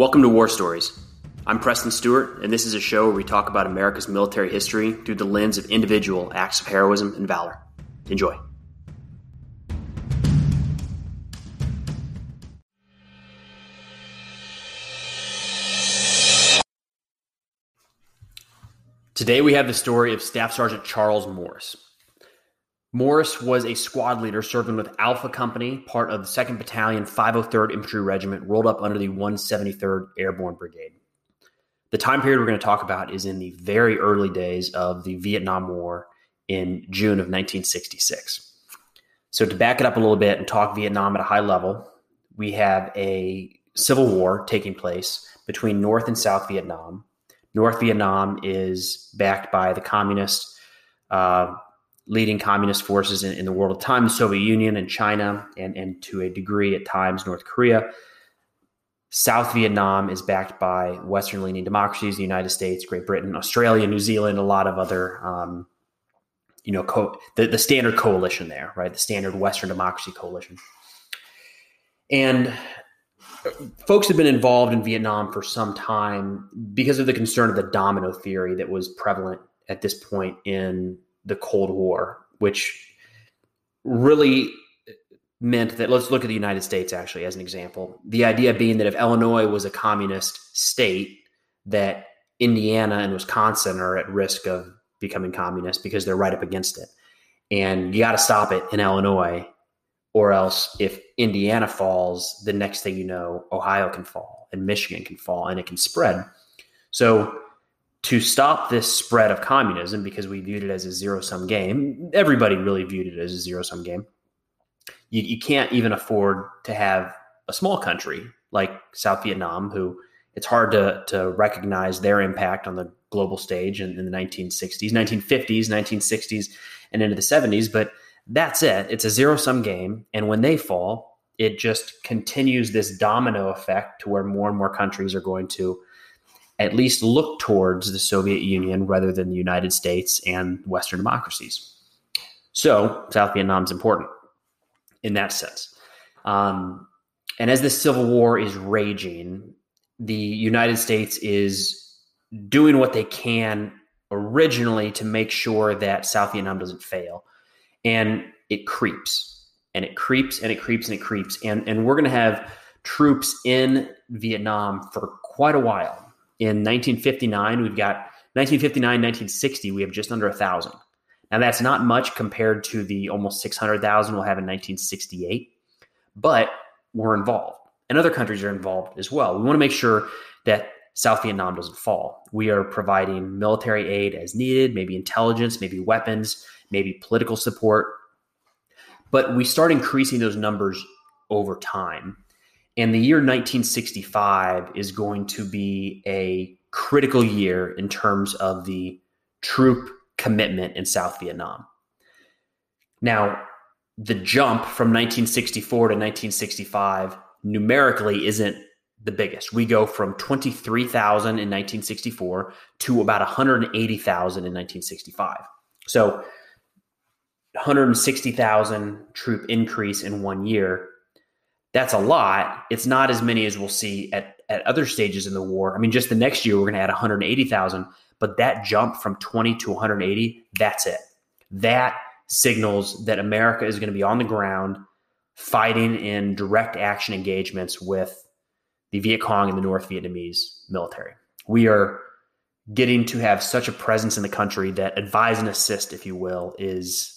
Welcome to War Stories. I'm Preston Stewart, and this is a show where we talk about America's military history through the lens of individual acts of heroism and valor. Enjoy. Today we have the story of Staff Sergeant Charles Morris. Morris was a squad leader serving with Alpha Company, part of the 2nd Battalion, 503rd Infantry Regiment, rolled up under the 173rd Airborne Brigade. The time period we're going to talk about is in the very early days of the Vietnam War in June of 1966. So, to back it up a little bit and talk Vietnam at a high level, we have a civil war taking place between North and South Vietnam. North Vietnam is backed by the communist uh, leading communist forces in, in the world at the time, the Soviet Union and China, and, and to a degree at times North Korea. South Vietnam is backed by Western leaning democracies, the United States, Great Britain, Australia, New Zealand, a lot of other, um, you know, co- the, the standard coalition there, right? The standard Western democracy coalition. And folks have been involved in Vietnam for some time because of the concern of the domino theory that was prevalent at this point in the Cold War, which really meant that let's look at the United States actually as an example. The idea being that if Illinois was a communist state, that Indiana and Wisconsin are at risk of becoming communist because they're right up against it. And you got to stop it in Illinois, or else if Indiana falls, the next thing you know, Ohio can fall and Michigan can fall and it can spread. So to stop this spread of communism because we viewed it as a zero sum game. Everybody really viewed it as a zero sum game. You, you can't even afford to have a small country like South Vietnam, who it's hard to, to recognize their impact on the global stage in, in the 1960s, 1950s, 1960s, and into the 70s. But that's it. It's a zero sum game. And when they fall, it just continues this domino effect to where more and more countries are going to at least look towards the Soviet Union rather than the United States and Western democracies. So South Vietnam is important in that sense. Um, and as the Civil War is raging, the United States is doing what they can originally to make sure that South Vietnam doesn't fail. And it creeps and it creeps and it creeps and it creeps. And, and we're going to have troops in Vietnam for quite a while in 1959, we've got 1959, 1960, we have just under a thousand. Now that's not much compared to the almost 600,000 we'll have in 1968, but we're involved, and other countries are involved as well. We want to make sure that South Vietnam doesn't fall. We are providing military aid as needed, maybe intelligence, maybe weapons, maybe political support, but we start increasing those numbers over time. And the year 1965 is going to be a critical year in terms of the troop commitment in South Vietnam. Now, the jump from 1964 to 1965 numerically isn't the biggest. We go from 23,000 in 1964 to about 180,000 in 1965. So, 160,000 troop increase in one year that's a lot. It's not as many as we'll see at, at other stages in the war. I mean, just the next year, we're going to add 180,000, but that jump from 20 to 180, that's it. That signals that America is going to be on the ground fighting in direct action engagements with the Viet Cong and the North Vietnamese military. We are getting to have such a presence in the country that advise and assist, if you will, is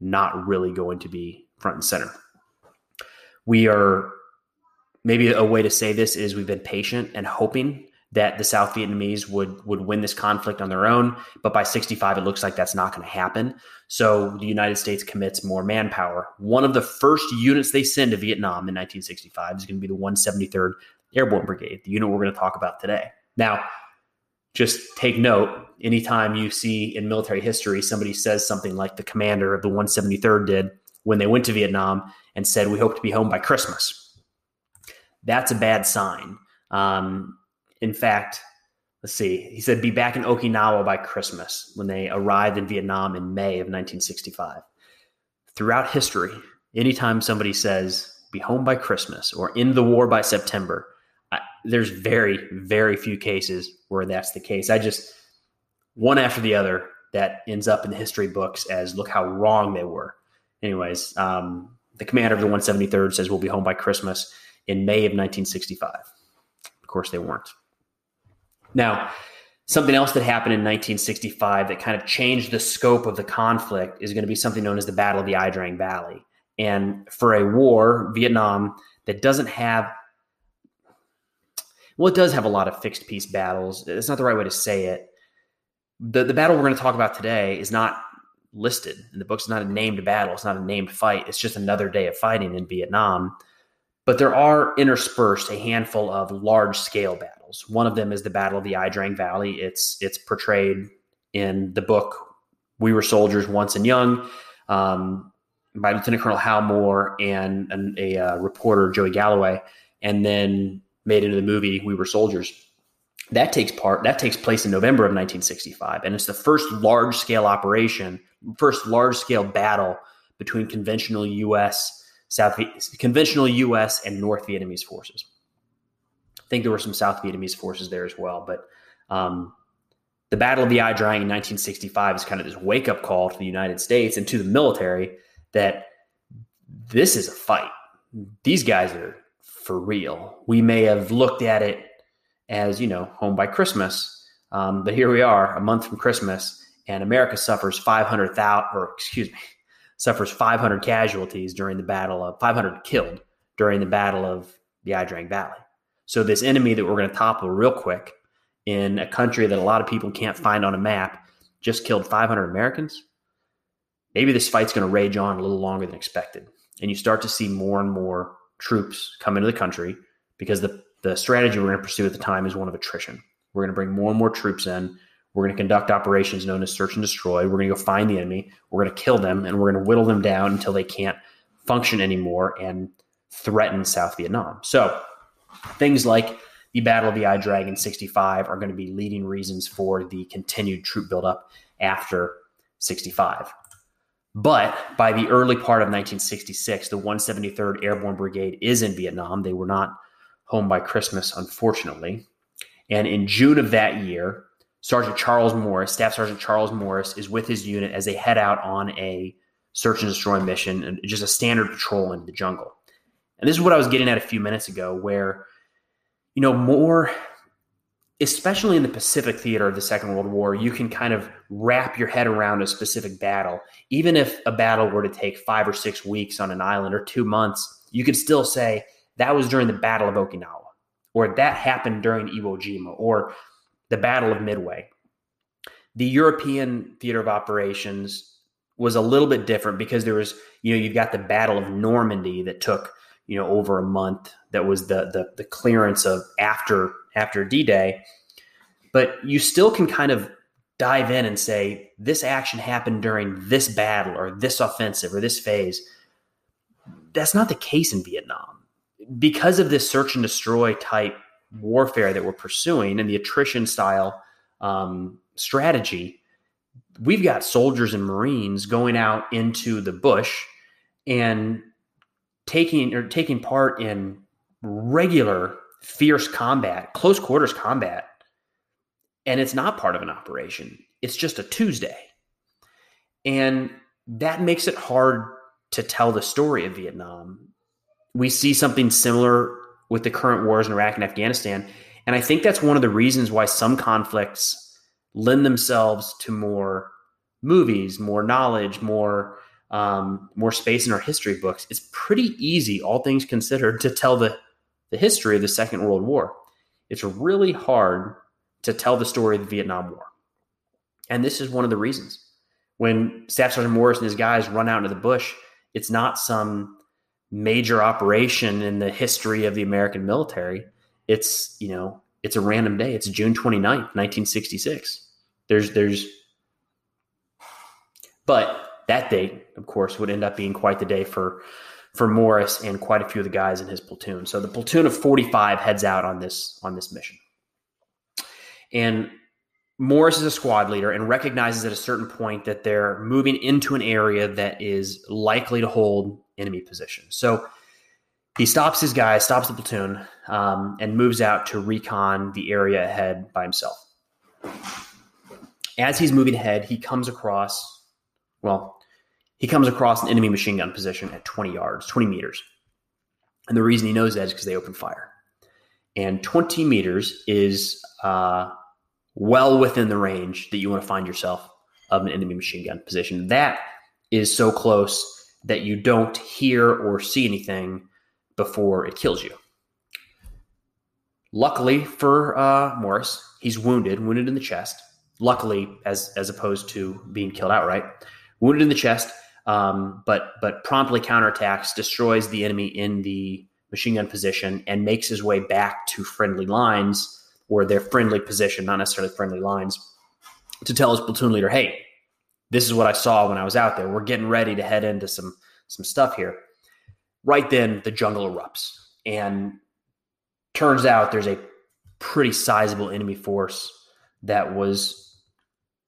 not really going to be front and center we are maybe a way to say this is we've been patient and hoping that the South Vietnamese would would win this conflict on their own, but by 65 it looks like that's not going to happen. So the United States commits more manpower. One of the first units they send to Vietnam in 1965 is going to be the 173rd Airborne Brigade, the unit we're going to talk about today. Now, just take note anytime you see in military history somebody says something like the commander of the 173rd did when they went to Vietnam and said, We hope to be home by Christmas. That's a bad sign. Um, in fact, let's see, he said, Be back in Okinawa by Christmas when they arrived in Vietnam in May of 1965. Throughout history, anytime somebody says, Be home by Christmas or in the war by September, I, there's very, very few cases where that's the case. I just one after the other that ends up in the history books as look how wrong they were. Anyways, um, the commander of the 173rd says we'll be home by Christmas in May of 1965. Of course, they weren't. Now, something else that happened in 1965 that kind of changed the scope of the conflict is going to be something known as the Battle of the Ia Drang Valley. And for a war, Vietnam, that doesn't have well, it does have a lot of fixed piece battles. It's not the right way to say it. The the battle we're going to talk about today is not listed in the book. It's not a named battle. It's not a named fight. It's just another day of fighting in Vietnam. But there are interspersed a handful of large scale battles. One of them is the Battle of the Ia Drang Valley. It's it's portrayed in the book We Were Soldiers Once and Young um, by Lieutenant Colonel Hal Moore and, and a uh, reporter Joey Galloway, and then made into the movie We Were Soldiers. That takes part that takes place in November of 1965, and it's the first large scale operation, first large scale battle between conventional U.S. South conventional U.S. and North Vietnamese forces. I think there were some South Vietnamese forces there as well, but um, the Battle of the Ia Drang in 1965 is kind of this wake up call to the United States and to the military that this is a fight. These guys are for real. We may have looked at it as, you know, home by Christmas, um, but here we are, a month from Christmas, and America suffers 500,000, or excuse me, suffers 500 casualties during the battle of 500 killed during the battle of the Ia Drang Valley. So this enemy that we're going to topple real quick in a country that a lot of people can't find on a map just killed 500 Americans. Maybe this fight's going to rage on a little longer than expected. And you start to see more and more troops come into the country because the, the strategy we're going to pursue at the time is one of attrition. We're going to bring more and more troops in. We're going to conduct operations known as search and destroy. We're going to go find the enemy. We're going to kill them and we're going to whittle them down until they can't function anymore and threaten South Vietnam. So things like the Battle of the Ia Drang 65 are going to be leading reasons for the continued troop buildup after 65. But by the early part of 1966, the 173rd Airborne Brigade is in Vietnam. They were not home by Christmas, unfortunately. And in June of that year, Sergeant Charles Morris, Staff Sergeant Charles Morris, is with his unit as they head out on a search and destroy mission and just a standard patrol in the jungle. And this is what I was getting at a few minutes ago, where, you know, more especially in the Pacific theater of the Second World War, you can kind of wrap your head around a specific battle. Even if a battle were to take five or six weeks on an island or two months, you could still say that was during the Battle of Okinawa, or that happened during Iwo Jima, or the Battle of Midway. The European theater of operations was a little bit different because there was, you know, you've got the Battle of Normandy that took, you know, over a month. That was the the, the clearance of after after D Day, but you still can kind of dive in and say, this action happened during this battle or this offensive or this phase. That's not the case in Vietnam. Because of this search and destroy type warfare that we're pursuing and the attrition style um, strategy, we've got soldiers and Marines going out into the bush and taking or taking part in regular fierce combat, close quarters combat, and it's not part of an operation. It's just a Tuesday. And that makes it hard to tell the story of Vietnam. We see something similar with the current wars in Iraq and Afghanistan. And I think that's one of the reasons why some conflicts lend themselves to more movies, more knowledge, more um, more space in our history books. It's pretty easy, all things considered, to tell the the history of the Second World War. It's really hard to tell the story of the Vietnam War. And this is one of the reasons. When Staff Sergeant Morris and his guys run out into the bush, it's not some major operation in the history of the American military. It's, you know, it's a random day. It's June 29th, 1966. There's there's but that date, of course, would end up being quite the day for for Morris and quite a few of the guys in his platoon. So the platoon of 45 heads out on this on this mission. And Morris is a squad leader and recognizes at a certain point that they're moving into an area that is likely to hold enemy position. So he stops his guy, stops the platoon, um, and moves out to recon the area ahead by himself. As he's moving ahead, he comes across, well, he comes across an enemy machine gun position at 20 yards, 20 meters. And the reason he knows that is because they open fire. And 20 meters is uh, well within the range that you want to find yourself of an enemy machine gun position. That is so close that you don't hear or see anything before it kills you. Luckily for uh, Morris, he's wounded, wounded in the chest. Luckily, as as opposed to being killed outright, wounded in the chest, um, but but promptly counterattacks, destroys the enemy in the machine gun position, and makes his way back to friendly lines or their friendly position, not necessarily friendly lines, to tell his platoon leader, "Hey, this is what I saw when I was out there. We're getting ready to head into some some stuff here." right then the jungle erupts and turns out there's a pretty sizable enemy force that was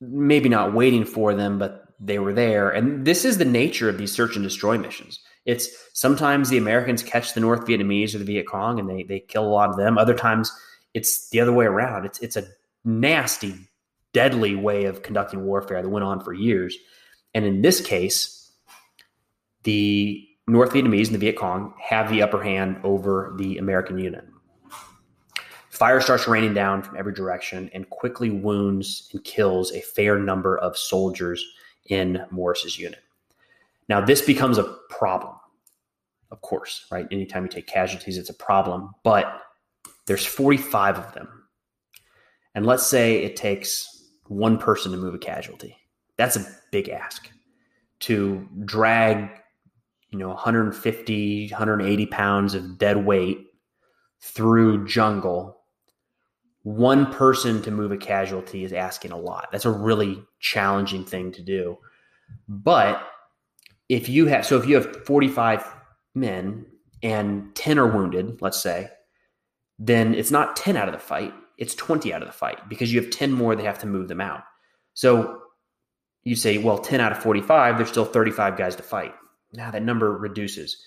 maybe not waiting for them but they were there and this is the nature of these search and destroy missions it's sometimes the americans catch the north vietnamese or the viet cong and they, they kill a lot of them other times it's the other way around it's, it's a nasty deadly way of conducting warfare that went on for years and in this case the North Vietnamese and the Viet Cong have the upper hand over the American unit. Fire starts raining down from every direction and quickly wounds and kills a fair number of soldiers in Morris's unit. Now, this becomes a problem, of course, right? Anytime you take casualties, it's a problem, but there's 45 of them. And let's say it takes one person to move a casualty. That's a big ask. To drag you know 150 180 pounds of dead weight through jungle one person to move a casualty is asking a lot. That's a really challenging thing to do. But if you have so if you have 45 men and 10 are wounded let's say then it's not 10 out of the fight it's 20 out of the fight because you have 10 more that have to move them out so you say well 10 out of 45 there's still 35 guys to fight now that number reduces.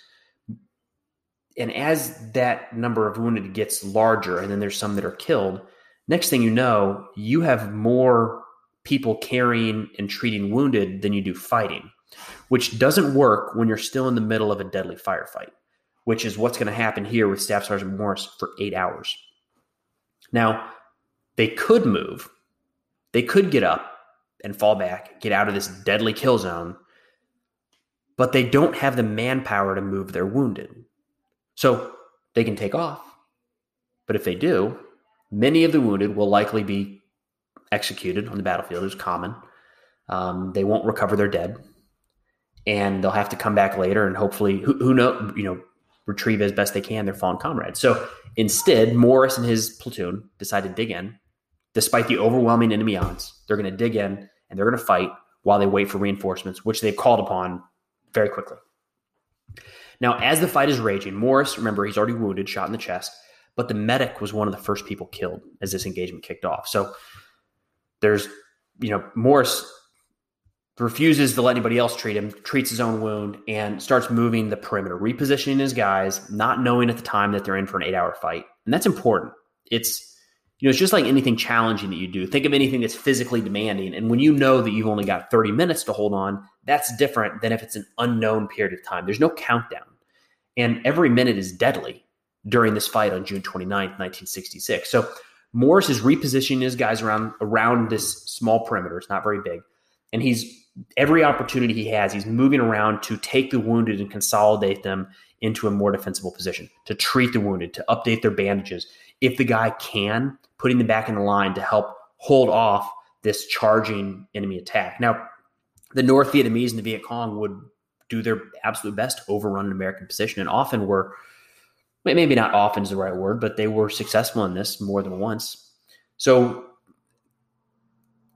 And as that number of wounded gets larger, and then there's some that are killed, next thing you know, you have more people carrying and treating wounded than you do fighting, which doesn't work when you're still in the middle of a deadly firefight, which is what's going to happen here with Staff Sergeant Morris for eight hours. Now, they could move, they could get up and fall back, get out of this deadly kill zone, but they don't have the manpower to move their wounded. So they can take off. But if they do, many of the wounded will likely be executed on the battlefield. It's common. Um, they won't recover their dead, and they'll have to come back later and hopefully, who, who know, you know, retrieve as best they can their fallen comrades. So instead, Morris and his platoon decide to dig in, despite the overwhelming enemy odds. They're going to dig in and they're going to fight while they wait for reinforcements, which they've called upon very quickly. Now, as the fight is raging, Morris, remember, he's already wounded, shot in the chest, but the medic was one of the first people killed as this engagement kicked off. So there's, you know, Morris refuses to let anybody else treat him, treats his own wound, and starts moving the perimeter, repositioning his guys, not knowing at the time that they're in for an eight hour fight. And that's important. It's, you know, it's just like anything challenging that you do. Think of anything that's physically demanding. And when you know that you've only got 30 minutes to hold on, that's different than if it's an unknown period of time. There's no countdown. And every minute is deadly during this fight on June 29th, 1966. So Morris is repositioning his guys around around this small perimeter. It's not very big. And he's every opportunity he has, he's moving around to take the wounded and consolidate them into a more defensible position, to treat the wounded, to update their bandages. If the guy can, putting them back in the line to help hold off this charging enemy attack. Now, the North Vietnamese and the Viet Cong would do their absolute best to overrun an American position and often were, maybe not often is the right word, but they were successful in this more than once. So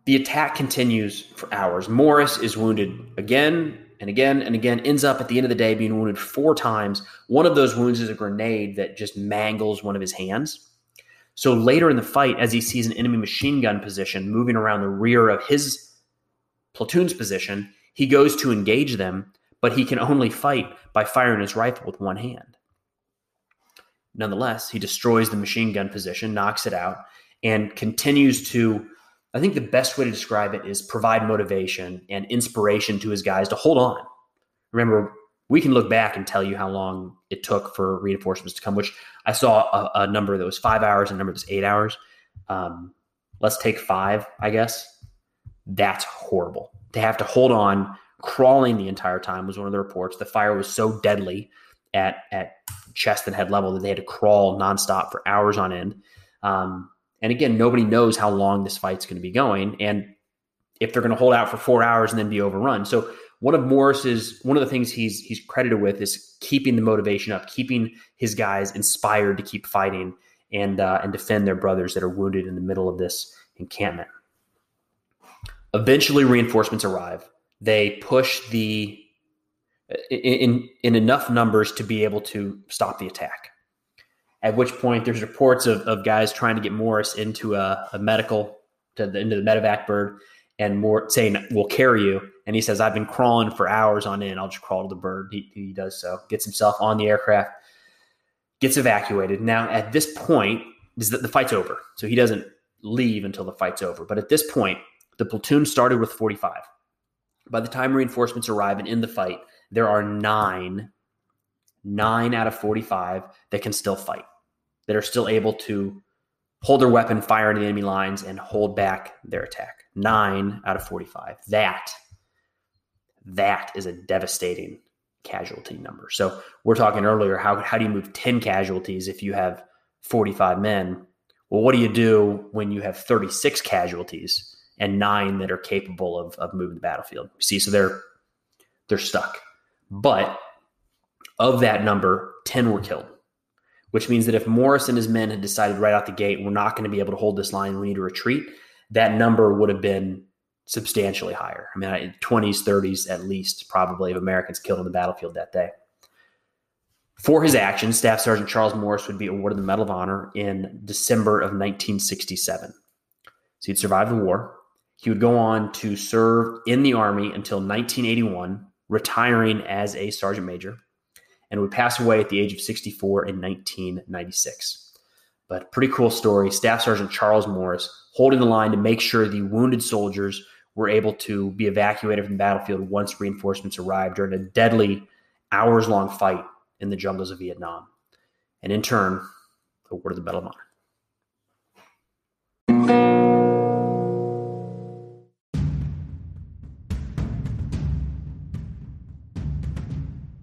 the attack continues for hours. Morris is wounded again and again and again, ends up at the end of the day being wounded four times. One of those wounds is a grenade that just mangles one of his hands. So later in the fight, as he sees an enemy machine gun position moving around the rear of his platoon's position, he goes to engage them, but he can only fight by firing his rifle with one hand. nonetheless, he destroys the machine gun position, knocks it out, and continues to. I think the best way to describe it is provide motivation and inspiration to his guys to hold on. Remember, we can look back and tell you how long it took for reinforcements to come, which I saw a, a number that was five hours and a number that was eight hours. Um, let's take five, I guess. That's horrible. To have to hold on, crawling the entire time was one of the reports. The fire was so deadly at at chest and head level that they had to crawl nonstop for hours on end. Um, and again, nobody knows how long this fight's going to be going, and if they're going to hold out for four hours and then be overrun. So one of Morris's one of the things he's he's credited with is keeping the motivation up, keeping his guys inspired to keep fighting and uh, and defend their brothers that are wounded in the middle of this encampment. Eventually, reinforcements arrive. They push the in in enough numbers to be able to stop the attack. At which point, there's reports of, of guys trying to get Morris into a, a medical to the, into the medevac bird, and more saying, "We'll carry you." And he says, "I've been crawling for hours on end. I'll just crawl to the bird." He, he does so, gets himself on the aircraft, gets evacuated. Now, at this point, is that the fight's over, so he doesn't leave until the fight's over. But at this point, the platoon started with 45. By the time reinforcements arrive and in the fight, there are nine, nine out of 45 that can still fight, that are still able to hold their weapon, fire into the enemy lines, and hold back their attack. Nine out of 45. That, that is a devastating casualty number. So we're talking earlier, how, how do you move 10 casualties if you have 45 men? Well, what do you do when you have 36 casualties and nine that are capable of, of moving the battlefield? See, so they're they're stuck. But of that number, 10 were killed, which means that if Morris and his men had decided right out the gate, we're not going to be able to hold this line, we need to retreat, that number would have been substantially higher. I mean, 20s, 30s at least, probably, of Americans killed on the battlefield that day. For his actions, Staff Sergeant Charles Morris would be awarded the Medal of Honor in December of 1967. So he'd survived the war. He would go on to serve in the Army until 1981 retiring as a sergeant major, and would pass away at the age of 64 in 1996. But pretty cool story. Staff Sergeant Charles Morris holding the line to make sure the wounded soldiers were able to be evacuated from the battlefield once reinforcements arrived during a deadly hours long fight in the jungles of Vietnam. And in turn, awarded the Medal of Honor.